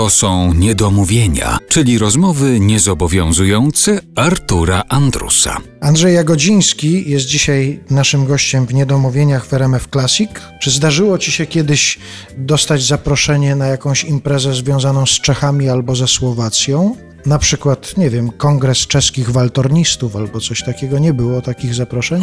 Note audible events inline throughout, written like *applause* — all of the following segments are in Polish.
To są niedomówienia, czyli rozmowy niezobowiązujące Artura Andrusa. Andrzej Jagodziński jest dzisiaj naszym gościem w Niedomówieniach w RMF Classic. Czy zdarzyło Ci się kiedyś dostać zaproszenie na jakąś imprezę związaną z Czechami albo ze Słowacją? Na przykład, nie wiem, kongres czeskich waltornistów albo coś takiego. Nie było takich zaproszeń?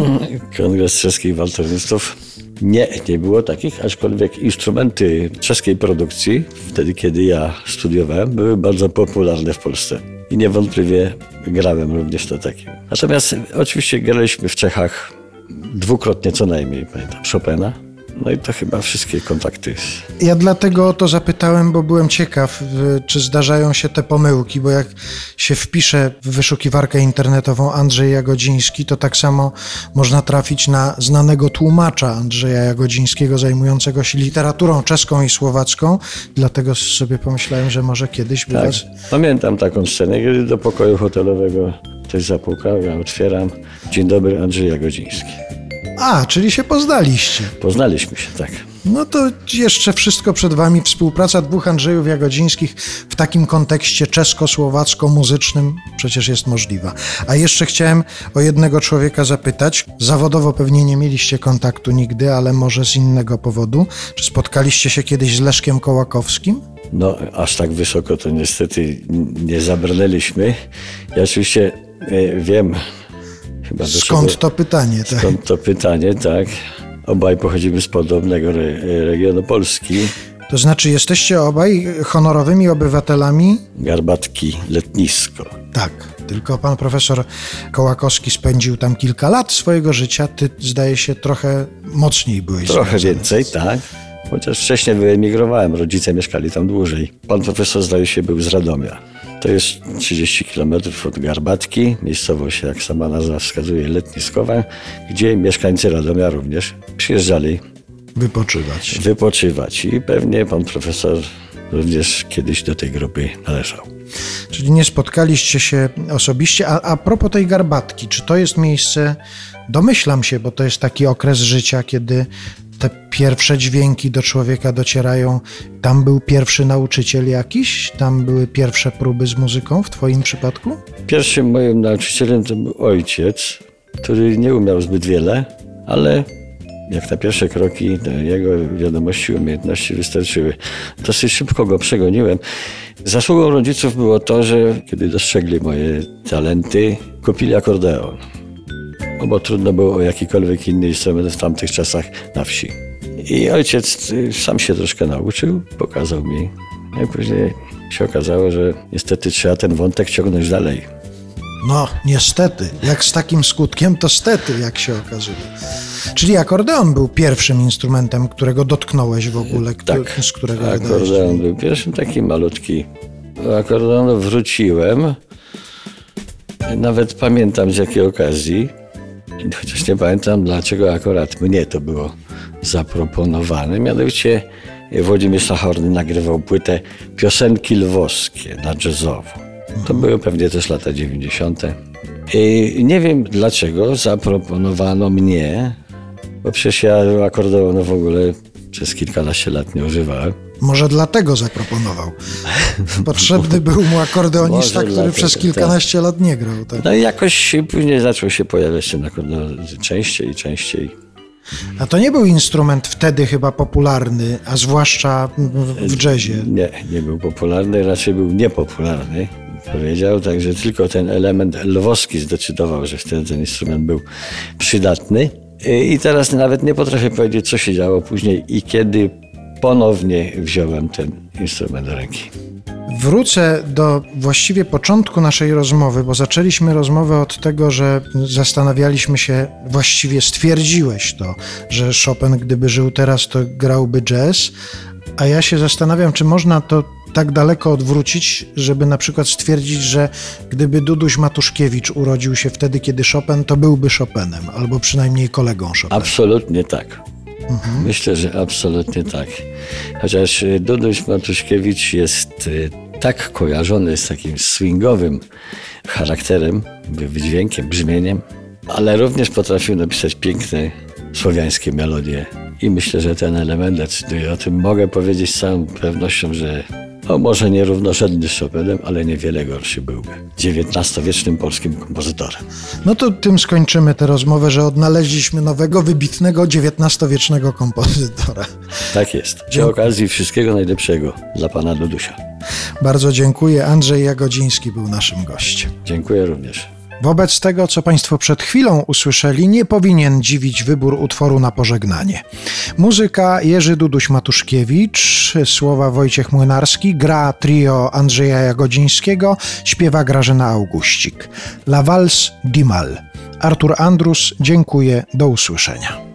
Kongres czeskich waltornistów. Nie, nie było takich, aczkolwiek instrumenty czeskiej produkcji, wtedy kiedy ja studiowałem, były bardzo popularne w Polsce. I niewątpliwie grałem również na takim. Natomiast oczywiście graliśmy w Czechach dwukrotnie co najmniej, pamiętam, Chopina. No i to chyba wszystkie kontakty. Ja dlatego o to zapytałem, bo byłem ciekaw, czy zdarzają się te pomyłki, bo jak się wpisze w wyszukiwarkę internetową Andrzej Jagodziński, to tak samo można trafić na znanego tłumacza Andrzeja Jagodzińskiego, zajmującego się literaturą czeską i słowacką. Dlatego sobie pomyślałem, że może kiedyś by Tak, was... pamiętam taką scenę, kiedy do pokoju hotelowego ktoś zapukał, ja otwieram. Dzień dobry, Andrzej Jagodziński. A, czyli się poznaliście. Poznaliśmy się, tak. No to jeszcze wszystko przed Wami. Współpraca dwóch Andrzejów Jagodzińskich w takim kontekście czesko-słowacko-muzycznym przecież jest możliwa. A jeszcze chciałem o jednego człowieka zapytać. Zawodowo pewnie nie mieliście kontaktu nigdy, ale może z innego powodu. Czy spotkaliście się kiedyś z Leszkiem Kołakowskim? No, aż tak wysoko to niestety nie zabrnęliśmy. Ja oczywiście e, wiem, chyba Skąd czego- to pytanie? Tak? Skąd to pytanie, tak. Obaj pochodzimy z podobnego re, regionu Polski. To znaczy, jesteście obaj honorowymi obywatelami? Garbatki, letnisko. Tak. Tylko pan profesor Kołakowski spędził tam kilka lat swojego życia. Ty, zdaje się, trochę mocniej byłeś Trochę więcej, tak. Chociaż wcześniej wyemigrowałem, rodzice mieszkali tam dłużej. Pan profesor zdaje się był z Radomia. To jest 30 km od Garbatki, miejscowość, jak sama nazwa wskazuje, letniskowa, gdzie mieszkańcy Radomia również przyjeżdżali Wypoczywać. wypoczywać. I pewnie pan profesor również kiedyś do tej grupy należał. Czyli nie spotkaliście się osobiście. A, a propos tej garbatki, czy to jest miejsce, domyślam się, bo to jest taki okres życia, kiedy te pierwsze dźwięki do człowieka docierają. Tam był pierwszy nauczyciel jakiś? Tam były pierwsze próby z muzyką w Twoim przypadku? Pierwszym moim nauczycielem to był ojciec, który nie umiał zbyt wiele, ale jak na pierwsze kroki, jego wiadomości, umiejętności wystarczyły. Dosyć szybko go przegoniłem. Zasługą rodziców było to, że kiedy dostrzegli moje talenty, kupili akordeon. No bo trudno było o jakikolwiek inny instrument w tamtych czasach na wsi. I ojciec y, sam się troszkę nauczył, pokazał mi. No i później się okazało, że niestety trzeba ten wątek ciągnąć dalej. No, niestety. Jak z takim skutkiem, to stety, jak się okazuje. Czyli akordeon był pierwszym instrumentem, którego dotknąłeś w ogóle, Tak, z którego wydałeś akordeon był pierwszym taki malutki. Do akordeonu wróciłem. Nawet pamiętam z jakiej okazji, chociaż nie pamiętam dlaczego akurat mnie to było zaproponowane. Mianowicie Włodzimierz Sachorny nagrywał płytę Piosenki Lwowskie na jazzowo. To były pewnie też lata 90. I nie wiem dlaczego zaproponowano mnie, bo przecież ja akordeonu w ogóle przez kilkanaście lat nie używałem. Może dlatego zaproponował. *laughs* Potrzebny był mu akordeonista, który dlatego, przez kilkanaście lat nie grał. Tak? No i jakoś później zaczął się pojawiać ten akordeon częściej i częściej. A to nie był instrument wtedy chyba popularny, a zwłaszcza w, jazzie. Nie, nie był popularny, raczej był niepopularny. Powiedział, także tylko ten element lwowski zdecydował, że wtedy ten instrument był przydatny. I teraz nawet nie potrafię powiedzieć, co się działo później i kiedy ponownie wziąłem ten instrument do ręki. Wrócę do właściwie początku naszej rozmowy, bo zaczęliśmy rozmowę od tego, że zastanawialiśmy się, właściwie stwierdziłeś to, że Chopin, gdyby żył teraz, to grałby jazz, a ja się zastanawiam, czy można to tak daleko odwrócić, żeby na przykład stwierdzić, że gdyby Duduś Matuszkiewicz urodził się wtedy, kiedy Chopin, to byłby Chopinem, albo przynajmniej kolegą Chopina. Absolutnie tak. Myślę, że absolutnie tak. Chociaż y, Duduś Matuszkiewicz jest y, tak kojarzony z takim swingowym charakterem, wy- wydźwiękiem, brzmieniem, ale również potrafił napisać piękne słowiańskie melodie. I myślę, że ten element decyduje o tym. Mogę powiedzieć z całą pewnością, że no może nierównorzędny z Chopinem, ale niewiele gorszy byłby. XIX-wiecznym polskim kompozytorem. No to tym skończymy tę rozmowę, że odnaleźliśmy nowego, wybitnego XIX-wiecznego kompozytora. Tak jest. Przy okazji wszystkiego najlepszego dla pana Dudusia. Bardzo dziękuję. Andrzej Jagodziński był naszym gościem. Dziękuję również. Wobec tego, co Państwo przed chwilą usłyszeli, nie powinien dziwić wybór utworu na pożegnanie. Muzyka Jerzy Duduś-Matuszkiewicz, słowa Wojciech Młynarski, gra trio Andrzeja Jagodzińskiego, śpiewa Grażyna Augustik. La Valse di Mal. Artur Andrus, dziękuję, do usłyszenia.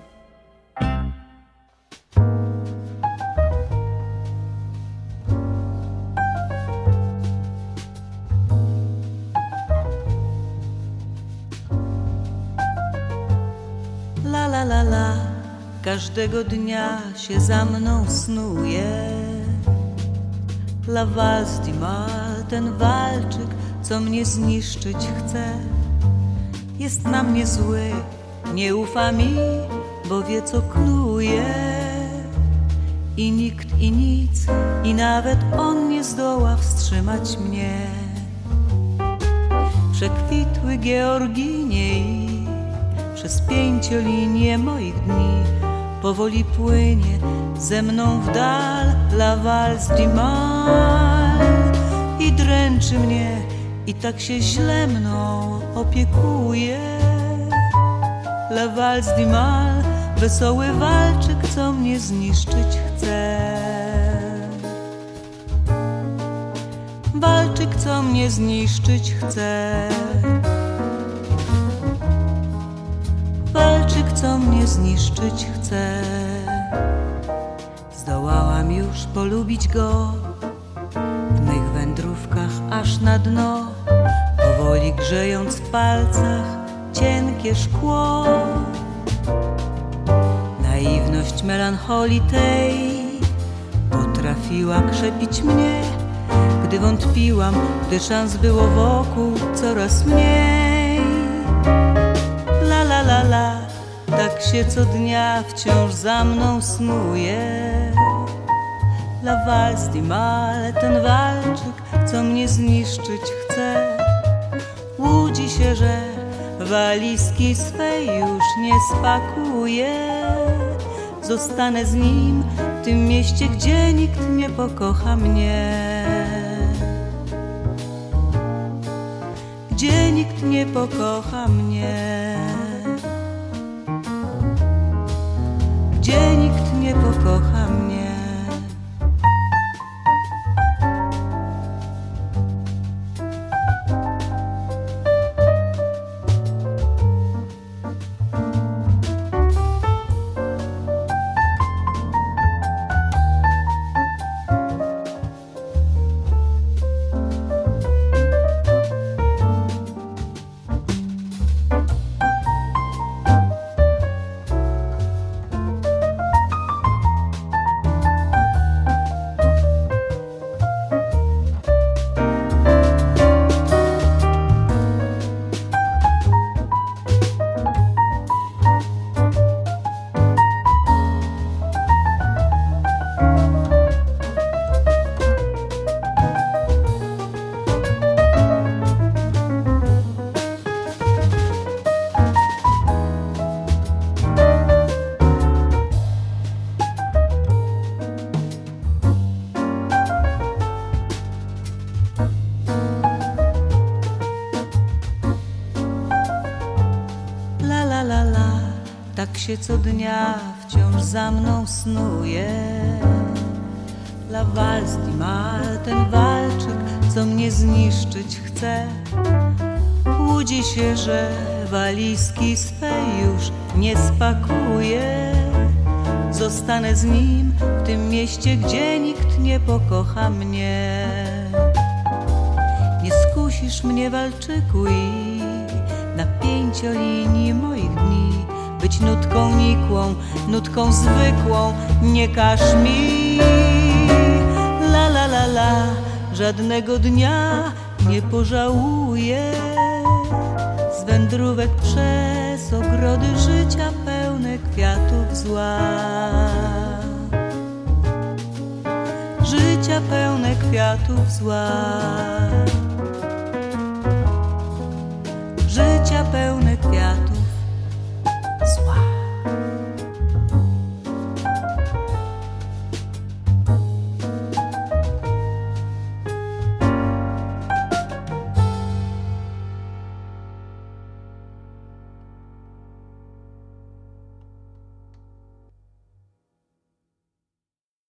La la każdego dnia się za mną snuje. La valse mal, ten walczyk, co mnie zniszczyć chce. Jest na mnie zły, nie ufa mi, bo wie co knuje. I nikt i nic, i nawet on nie zdoła wstrzymać mnie. Przekwitły Georginie przez pięciolinię moich dni powoli płynie ze mną w dal la valse mal i dręczy mnie i tak się źle mną opiekuje. La valse mal, wesoły walczyk, co mnie zniszczyć chce. Walczyk, co mnie zniszczyć chce. Co mnie zniszczyć chce. Zdołałam już polubić go w mych wędrówkach aż na dno, powoli grzejąc w palcach cienkie szkło. Naiwność melancholii tej potrafiła krzepić mnie, gdy wątpiłam, gdy szans było wokół coraz mniej. Się co dnia wciąż za mną snuje. La valse di mal, ten walczyk, co mnie zniszczyć chce. Łudzi się, że walizki swej już nie spakuje. Zostanę z nim w tym mieście, gdzie nikt nie pokocha mnie. Gdzie nikt nie pokocha mnie. Się co dnia wciąż za mną snuje. La di mal, ten walczyk, co mnie zniszczyć chce. Łudzi się, że walizki swe już nie spakuje. Zostanę z nim w tym mieście, gdzie nikt nie pokocha mnie. Nie skusisz mnie, walczyku, i na pięciolinii moich dni być nutką nikłą, nutką zwykłą, nie każ mi. La la la la, żadnego dnia nie pożałuję. Z wędrówek przez ogrody życia pełne kwiatów zła. Życia pełne kwiatów kwiatów zła. Życia pełne